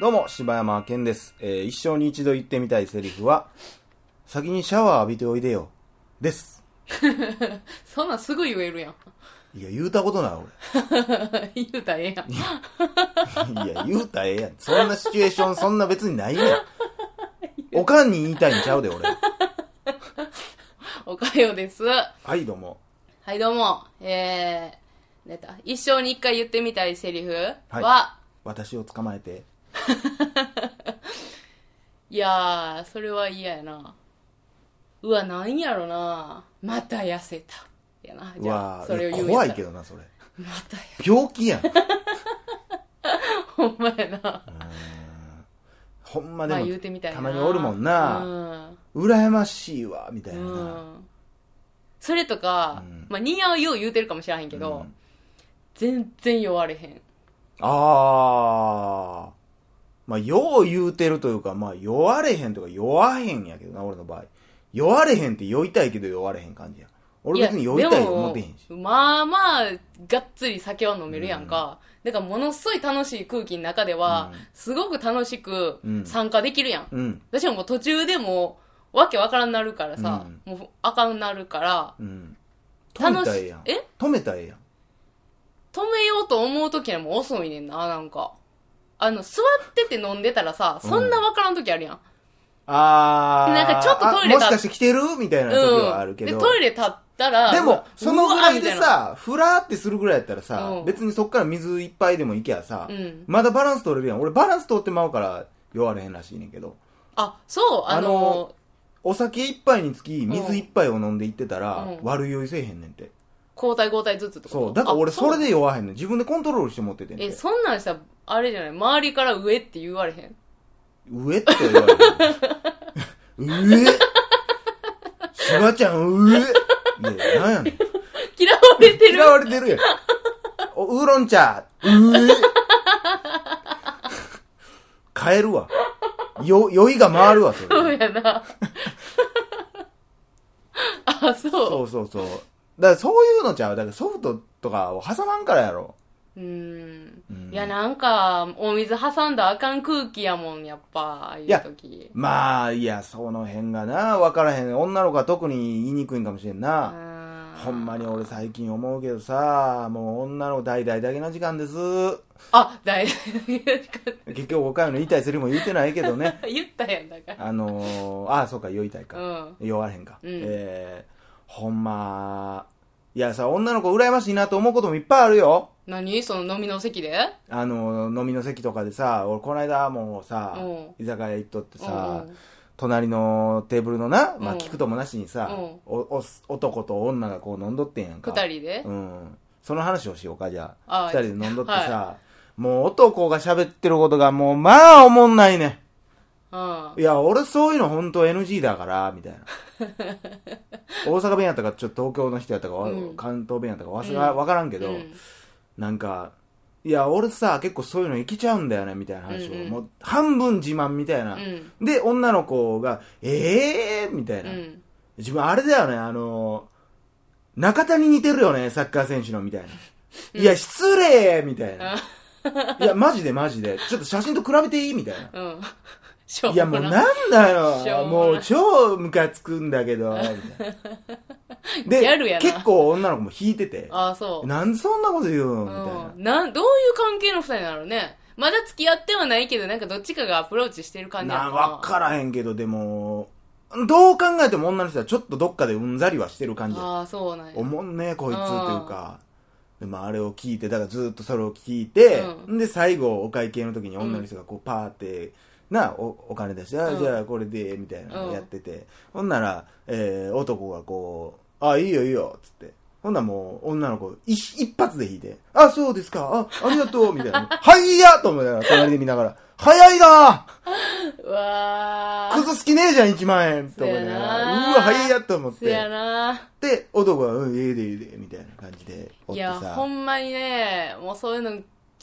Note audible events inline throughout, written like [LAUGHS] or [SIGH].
どうも、柴山健です。えー一生に一度言ってみたいセリフは、先にシャワー浴びておいでよ。です。[LAUGHS] そんなんすぐ言えるやん。いや、言うたことない、[LAUGHS] 言うたらええやん。俺。いや、言うたらええやん。そんなシチュエーション、そんな別にないねん。[LAUGHS] おかんに言いたいんちゃうで、俺。おかよです。ははい、どうも。い、どうも。えー、出た？一生に一回言ってみたいセリフは、はい私を捕まえて。[LAUGHS] い、やー、それは嫌やな。うわ、なんやろな。また痩せた。やな。うじゃわあ、それを言う怖いけど。どな、それ。またや。病気やん。[LAUGHS] ほんまやな。ほんまでも、まあ言うてみたいな。たまにおるもんな。うん。羨ましいわ、みたいなうな。ん。それとか、うんまあ、似合うよう言うてるかもしれへんけど、うん全然弱れへん。ああ。まあ、よう言うてるというか、まあ、弱れへんとか弱へんやけどな、俺の場合。弱れへんって酔いたいけど弱れへん感じや。俺別に酔いたいと思ってへんし。まあまあ、がっつり酒は飲めるやんか。だからものすごい楽しい空気の中では、うんすごく楽しくうん参加できるやん。うん。私はもう途中でもう、わけわからんなるからさ、もうあかんなるから、うん。止めたらええやん。え？止めたらええやん。止めようと思う時はもう遅いねんな、なんか。あの、座ってて飲んでたらさ、そんなわからん時あるやん。あー。なんかちょっとトイレだあもしかして来てるみたいな時はあるけど。で、トイレ立ったら、でも、そのぐらいでさ、ふらーってするぐらいやったらさ、うん別にそっから水一杯でもいけやさ、うんまだバランス取れるやん。俺バランス取ってまうから弱れへんらしいねんけど。あ、そう、あのあのお酒一杯につき水一杯を飲んでいってたら、うん悪酔いせえへんねんて。交代交代ずつってことそう。だから俺あそれで酔わへんねん。自分でコントロールして持っててんて。え、そんなんしたら、あれじゃない周りから上って言われへん？上って言われる。上？しばちゃん上？いや、なんやねん。嫌われてる嫌われてるやん。お、ウーロン茶上？変えるわ。よ、酔いが回るわ、それ。そうやな。あ、そう。そうそうそう。だからそういうのちゃう。だからソフトとかを挟まんからやろ。うーんうんいや、なんか、お水挟んだらあかん空気やもん、やっぱ、ああいいうや時。まあ、いや、その辺がな、わからへん。女の子は特に言いにくいんかもしれんうな。んほんまに俺最近思うけどさ、もう女の子大々だけの時間です。あ、大丈結局岡山の言いたいセリフも言ってないけどね。夫。[LAUGHS] 言ったやん、だから。あのー、ああ、そうか、酔いたいか。うん。酔われへんか。うんえー、ほんま、いやさ、女の子羨ましいなと思うこともいっぱいあるよ。何？その飲みの席で？あの、飲みの席とかでさ、俺この間もうさうん、居酒屋行っとってうんさうん、隣のテーブルのな、まあうん聞くともなしにさ、うんおお男と女がこう飲んどってんやんか。二人で？うん。その話をしようか、じゃあ。あ二人で飲んどってさ、はもう男が喋ってることがもう、まあ、おもんないね。うん。いや、俺そういうの本当 NG だから、みたいな。[LAUGHS] 大阪弁やったか、ちょっと東京の人やったか、わうん関東弁やったかわわからんけど、うんなんか、いや、俺さ、結構そういうのいけちゃうんだよね、みたいな話を。うんうんもう、半分自慢みたいな。うん。で、女の子が、ええー、みたいうな。ん。自分、あれだよね、あの、中田に似てるよね、サッカー選手の、みたいな。いや、失礼みたいな。いや、マジでマジで。ちょっと写真と比べていいみたいな。いや、もうななんだよ。もう超ムカつくんだけど、みたいな。で結構女の子も引いてて。あ、そう。なんでそんなこと言うんみたいな。うん。なん、どういう関係の二人なのね。まだ付き合ってはないけど、なんかどっちかがアプローチしてる感じやな、なわからへんけど、でも、どう考えても女の人はちょっとどっかでうんざりはしてる感じや。ああ、そうなんや。おもんねこいつというか。でもあれを聞いて、だからずっとそれを聞いて、うんで、最後、お会計の時に女の人がこう、パーって、な、お、お金出して、あ、うんじゃあこれで、みたいなのをやってて、ほんなら、えー、男がこう、あ、いいよいいよ、つって。ほんならもう、女の子、一一発で引いて、あ、そうですか、あ、ありがとう、みたいな。[LAUGHS] はいやと思いながら、隣で見ながら、早いなうわー。クズ好きねえじゃん、1万円と思いながそやら、なうわ、早いやと思っせやて。なで、男は、うん、ええでええで、みたいな感じで、おっていや、さ。ほんまにね、もうそういうの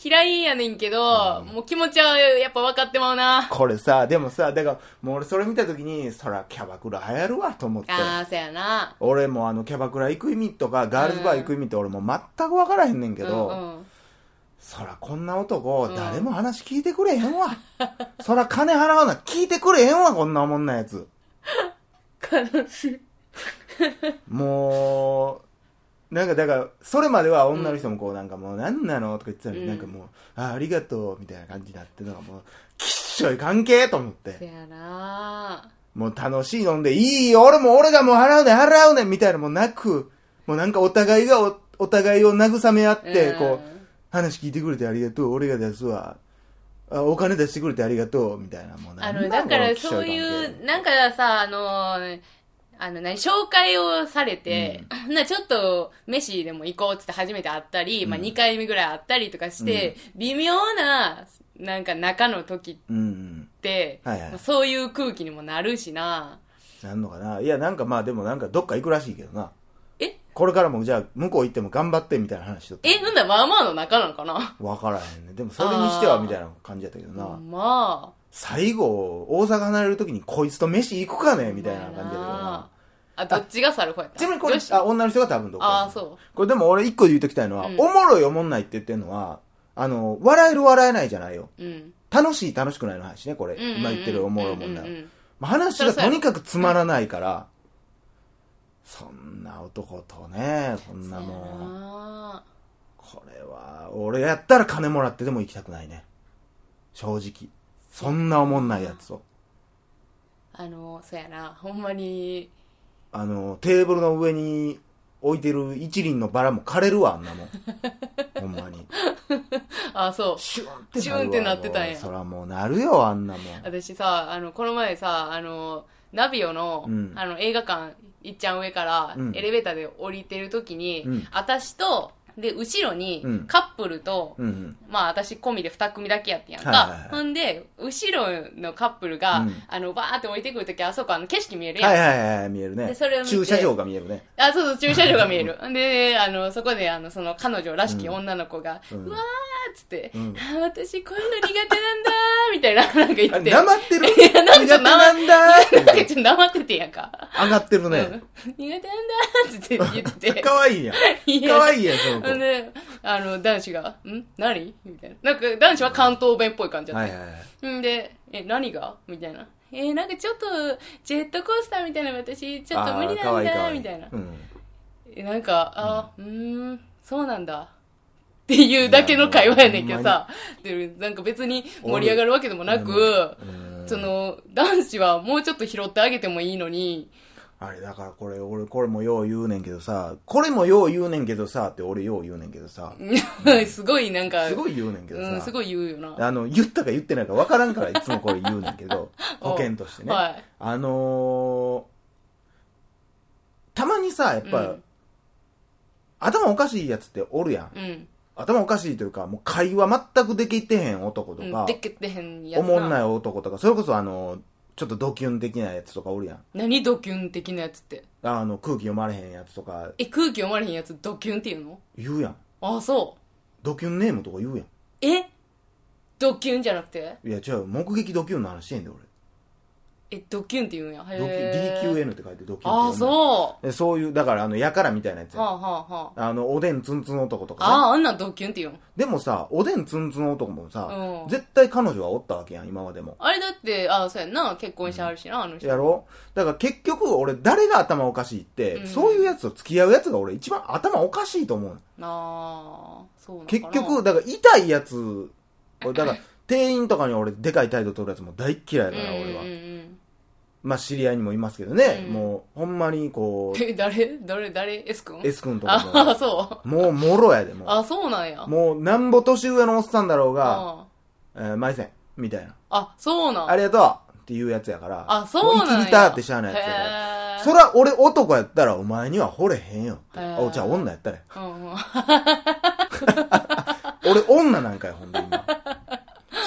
嫌いやねんけど、うんもう気持ちはやっぱ分かってまうな。これさ、でもさ、だから、もう俺それ見たときに、そらキャバクラ流行るわと思って。ああ、そやな。俺もあのキャバクラ行く意味とか、ガールズバー行く意味って俺もう全く分からへんねんけど、うんうんそらこんな男、誰も話聞いてくれへんわ。[LAUGHS] そら金払わな、聞いてくれへんわ、こんなおもんなやつ。[LAUGHS] 悲しい。もう、なんかだから、それまでは女の人もこうなんかもう、なんなのとか言ってたのに、うんなんかもう、あ、ありがとう、みたいな感じになってるのがもう、きっしょい関係と思って。せやなもう楽しい飲んで、いいよ、俺も俺がもう払うねん、払うねん、みたいなのもなく、もうなんかお互いがおお互いを慰め合って、うんこう、話聞いてくれてありがとう、俺が出すわ。あお金出してくれてありがとう、みたいな。もうあの、だからそういう、なんかさ、あの、あの、何、紹介をされて、な、ちょっと、飯でも行こうって初めて会ったり、まあ、うん2回目ぐらい会ったりとかして、微妙な、なんか中の時っうんうん。て、はいはいまあそういう空気にもなるしな。なんのかな。いや、なんかまあでもなんかどっか行くらしいけどな。えこれからもじゃあ向こう行っても頑張ってみたいな話しとった。え、ほんだらまあまあの中なのかな？わからへんね。でもそれにしてはみたいな感じやったけどな。まあ。最後、大阪離れるときにこいつと飯行くかねみたいな感じやったけどな。あ、どっちが猿子やった？ちなみにこれあ、女の人が多分どっか。ああ、そう。これでも俺一個言うときたいのは、うんおもろいおもんないって言ってるのは、あの、笑える笑えないじゃないよ。うん。楽しい楽しくないの話ね、これ。今言ってるおもろいおもんない。話がとにかくつまらないから、そんな男とね、こんなもん。あこれは、俺やったら金もらってでも行きたくないね。正直。そんなおもんないやつと。あの、そうやな、ほんまに、あの、テーブルの上に置いてる一輪のバラも枯れるわ、あんなもん。[LAUGHS] ほんまに。あ、そう。シュンってな。シュンってなってたんやそらもうなるよ、あんなもん。私さ、あの、この前さ、あの、ナビオの、うんあの、映画館、いっちゃん上から、うんエレベーターで降りてる時に、うん私と、で、後ろにうん、カップルと、うんうん。まあ私込みで二組だけやってんやんか。はいはいはいほんで、後ろのカップルが、うんあの、バーって降りてくるとき、あそこあの景色見えるやん。はいはいはい、見えるね。でそれを見て駐車場が見えるね。あ、そうそう、駐車場が見える。で、あの、そこで、あの、その彼女らしき女の子が、ううんわーっつって、うんあー私こういうの苦手なんだーみたいな、[LAUGHS] なんか言あって。なまってる？いやなんかなんだなんかちょっと黙っててんやんか。上がってるね。うん苦手なんだーって言ってて。かわいいやん。いやかわいいやん、その子。で、あの、男子が、ん？何？みたいな。なんか、男子は関東弁っぽい感じだった。はいはいはい。んで、え、何が？みたいな。えーなんかちょっと、ジェットコースターみたいなの私、ちょっと無理なんだ、わいいかわいいみたいな。うん。えなんか、あ、うーん、そうなんだ。っていうだけの会話やねんけどさ、で、なんか別に盛り上がるわけでもなく、うんその、男子はもうちょっと拾ってあげてもいいのに、あれ、だからこれ、俺、これもよう言うねんけどさ、これもよう言うねんけどさ、って俺よう言うねんけどさ、[LAUGHS] すごいなんか、すごい言うねんけどうん、すさ、ごい言うよな。あの、言ったか言ってないか分からんからいつもこれ言うねんけど、[LAUGHS] 保険としてね。はい。あのー、たまにさ、やっぱ、うん頭おかしいやつっておるやん。うん。頭おかしいというか、もう会話全くできてへん男とうんか、でっけてへんやつおもんないな。男とか、それこそあの、ちょっとドキュン的なやつとかおるやん。何ドキュン的なやつって？あの、空気読まれへんやつとかえ、空気読まれへんやつドキュンって言うの？言うやん。あ、そドキュンネームとか言うやん。う。え？ドキュンじゃなくて？いや、違う、目撃ドキュンの話してんだよ、え、ドキュンって言うんや。俺。ドキへー DQN って書いてドキュンあ、って読むそう。でそういう、だからあの、やからみたいなやつやあはあはあ。あの、おでんツンツン男とかね。ああ、あんなんドキュンって言うん。でもさ、おでんツンツン男もさ、うん絶対彼女はおったわけやん、今までも。あれだって、あそうやんな、結婚してはるしな、あの人。やろ？だから結局、俺、誰が頭おかしいって、うんそういうやつと付き合うやつが俺一番頭おかしいと思う。ああ、そうなのかな結局、、だから痛いやつ、俺だから、[LAUGHS] 店員とかに俺、でかい態度取るやつも大っ嫌いだから、俺はうん。うんまあ、知り合いにもいますけどね、うんもう、ほんまにこうん。え、誰誰？誰 ?S 君？S 君とかあそう。もう、もろやで、もあ、そうなんや。う。もう、なんぼ年上のおっさんだろうが、あえー、マイセン、みたいな。あ、そうなん。ありがとうっていうやつやから、あ、そうなんや。もう生きりたってしゃあないやつやから。へーそら、俺男やったら、お前には惚れへんよって。へーお、じゃあ女やったら。うんうん。[LAUGHS] 俺女なんかよ、ほんで今。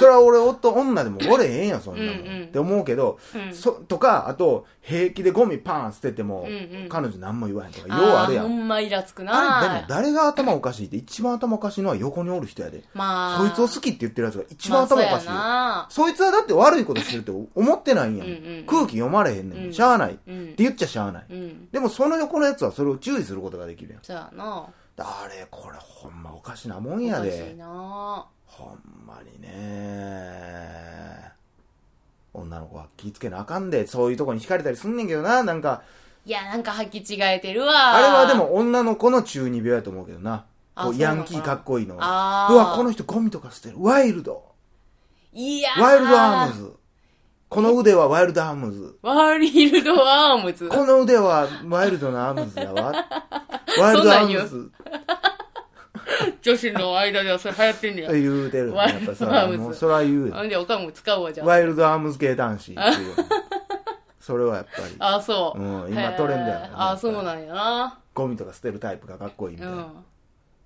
それは俺夫女でも惚れへんよ、そんなもん。うんうんって思うけど、うんそ、とか、あと、平気でゴミパン捨てても、うんうん彼女何も言わへんとか、ようあるやん。ーほんまイラつくあなれ、でも誰が頭おかしいって一番頭おかしいのは横におる人やで。まあ。そいつを好きって言ってるやつが一番頭おかしいよ。まあそいつはだって悪いことしてるって思ってないんやん。うん空気読まれへんねん。うんしゃあない。ってうん。言っちゃしゃあない。うん。でもその横のやつはそれを注意することができるやん。そうやな。あれ、これほんまおかしなもんやおかしいで。なほんまにね。女の子は気ぃつけなあかんで、そういうとこに惹かれたりすんねんけどな、なんか、いや、なんか履き違えてるわ。あれはでも女の子の中二病やと思うけどな。あこうヤンキーかっこいいの。うわ、この人ゴミとか捨てる。ワイルド。いやーワイルドアームズ。この腕はワイルドアームズ。ワイルドアームズ。この腕はワイルドなアームズやわ。[LAUGHS] ワイルドアームズ。[LAUGHS] 女子の間ではそれ流行ってんねや。[LAUGHS] 言うてる。ワイルドやっぱそアームズらもう、それは言うよ。あんで、おかんも使うわ、じゃあ。ワイルドアームズ系男子っていうよ。[LAUGHS] それはやっぱり、あ、そう。うん今トレンドやからねへーあ、そうなんやな。ゴミとか捨てるタイプがかっこいいみたいな。うん。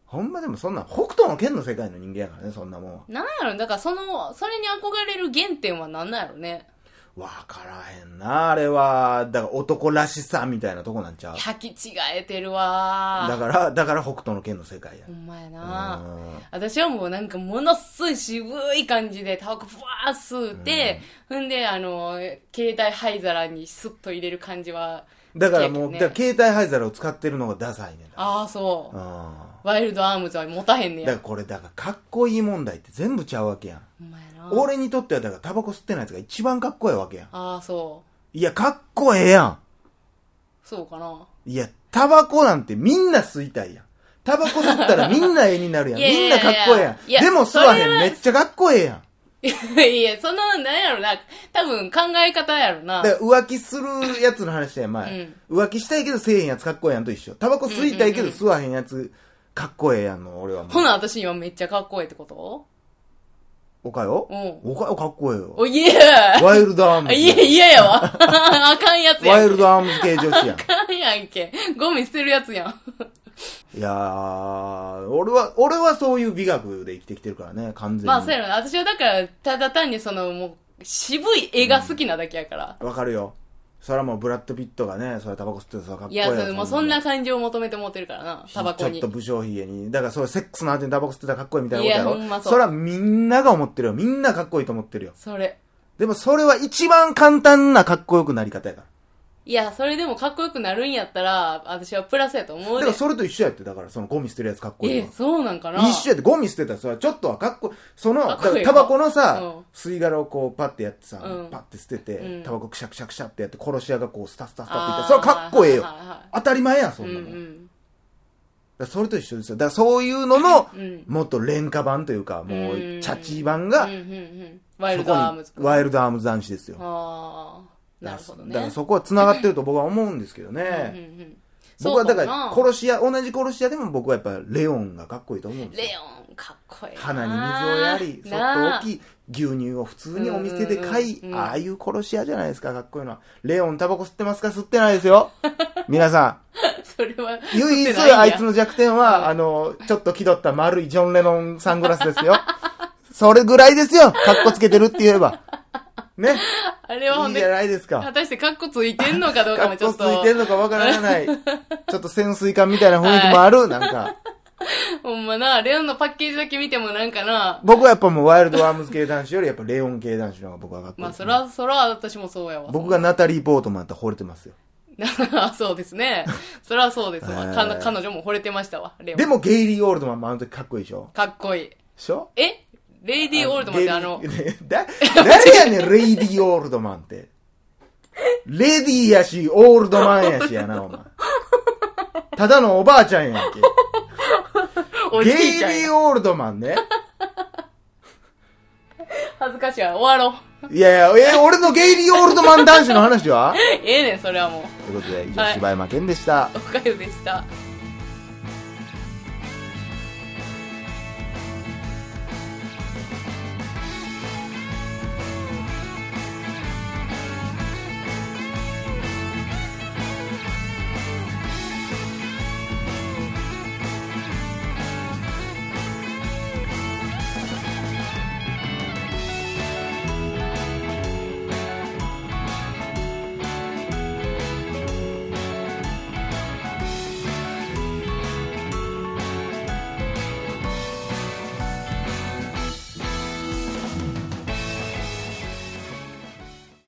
ほんまでもそんなん、北斗の剣の世界の人間やからね、そんなもんは。なんやろだからその、それに憧れる原点は何なんやろね。わからへんな、あれは。だから男らしさみたいなとこなんちゃう？履き違えてるわだから、だから北斗の剣の世界やほ。んまやうな。ん私はもうなんかものすごい渋い感じでタバコふわー吸って、ほんで、あの、携帯灰皿にスッと入れる感じは。だからもう、ねだ携帯灰皿を使ってるのがダサいねんだ。ああ、そう。うんワイルドアームズは持たへんねや。だからこれ、だからかっこいい問題って全部ちゃうわけやん。俺にとってはだからタバコ吸ってないやつが一番かっこいいわけやん。ああ、そう。いや、かっこええやん。そうかな。いや、タバコなんてみんな吸いたいやん。タバコ吸ったらみんな絵になるやん。[LAUGHS] いやいみんなかっこええやん。いやでも吸わへん。めっちゃかっこええやん。いやその、なんやろな。多分考え方やろな。浮気するやつの話や前、浮気したいけど吸えへんやつかっこええやんと一緒。タバコ吸いたいけど吸わへんやつかっこええやんの、俺はもう。ほな、私今めっちゃかっこいいってこと？おかよ？うんおかよかっこええよ。お、いやワイルドアームズ。いや、嫌やわ。[LAUGHS] あかんやつやん。ワイルドアームズ系女子やん。あかんやんけ。ゴミ捨てるやつやん。いやー、俺は、俺はそういう美学で生きてきてるからね、完全に。まあ、そうやろな。私はだから、ただ単にその、もう、渋い絵が好きなだけやから。わかるよ。それはもうブラッド・ピットがね、それタバコ吸ってたらかっこいいいや、それもうそんな感感じを求めて持ってるからな、タバコにちょっと。武将髭に。だからそれセックスの後にタバコ吸ってたらかっこいいみたいなことやろ。いやほんまそうれはみんなが思ってるよ。みんなかっこいいと思ってるよ。それ。でもそれは一番簡単なかっこよくなり方やから。いや、それでもかっこよくなるんやったら、私はプラスやと思うでだから。それと一緒やって、だからそのゴミ捨てるやつかっこいいえわ、そうなんかな一緒やって、ゴミ捨てたらそれはちょっとはかっこその、だかっこいいタバコのさ、うん吸い殻をこうパッてやってさ、うんパッて捨てて、うんタバコくしゃくしゃくしゃってやって殺し屋がこうスタスタスタっていったら、それはかっこええよはいはいはい。当たり前やん、そうんんなもん。だん。らそれと一緒ですよ。だからそういうのの、うんもっと廉価版というか、もう、うんチャチ版が、うんうんうん。ワイルドアームズワイルドアームズ男子ですよ。ああ、なるほどね。だからそこは繋がってると僕は思うんですけどうんうんね。うん僕はだから、殺し屋、同じ殺し屋でも僕はやっぱレオンがかっこいいと思うんですよ。レオン、かっこいいな。鼻に水をやり、そっと置き、牛乳を普通にお店で買いうんうん、うんああいう殺し屋じゃないですか、かっこいいのは。レオンタバコ吸ってますか吸ってないですよ。[LAUGHS] 皆さそれは、ん。唯一あいつの弱点は、あの、ちょっと気取った丸いジョン・レノンサングラスですよ。それぐらいですよ。かっこつけてるって言えば。ね。[LAUGHS] あれはほんでいいじゃ、ないですか。果たしてカッコついてんのかどうかもちょっと。いてんのかわからない。[LAUGHS] ちょっと潜水艦みたいな雰囲気もある。なんか。ほんまな、レオンのパッケージだけ見てもなんかな、僕はやっぱもうワイルドアームズ系男子よりやっぱレオン系男子の方が僕はかっこいいまあそら、そら私もそうやわ。僕がナタリー・ポートマンやったら惚れてますよ。なそうですね。そらそうですわ。えーか彼女も惚れてましたわ、レオン。でもゲイリー・オールドマンもあの時かっこいいでしょ？かっこいい。でしょ？え？レイディーオールドマンってあの [LAUGHS] だ、誰やねん、レイディー・オールドマンって。レディーやし、オールドマンやしやな、お前。ただのおばあちゃんやんけ。[LAUGHS] ゲイリー・オールドマンね。[LAUGHS] 恥ずかしいわ。終わろう。いやいや、え、俺のゲイリー・オールドマン男子の話は？ええねん、それはもう。ということで、以上、はい柴山健でした。おかゆでした。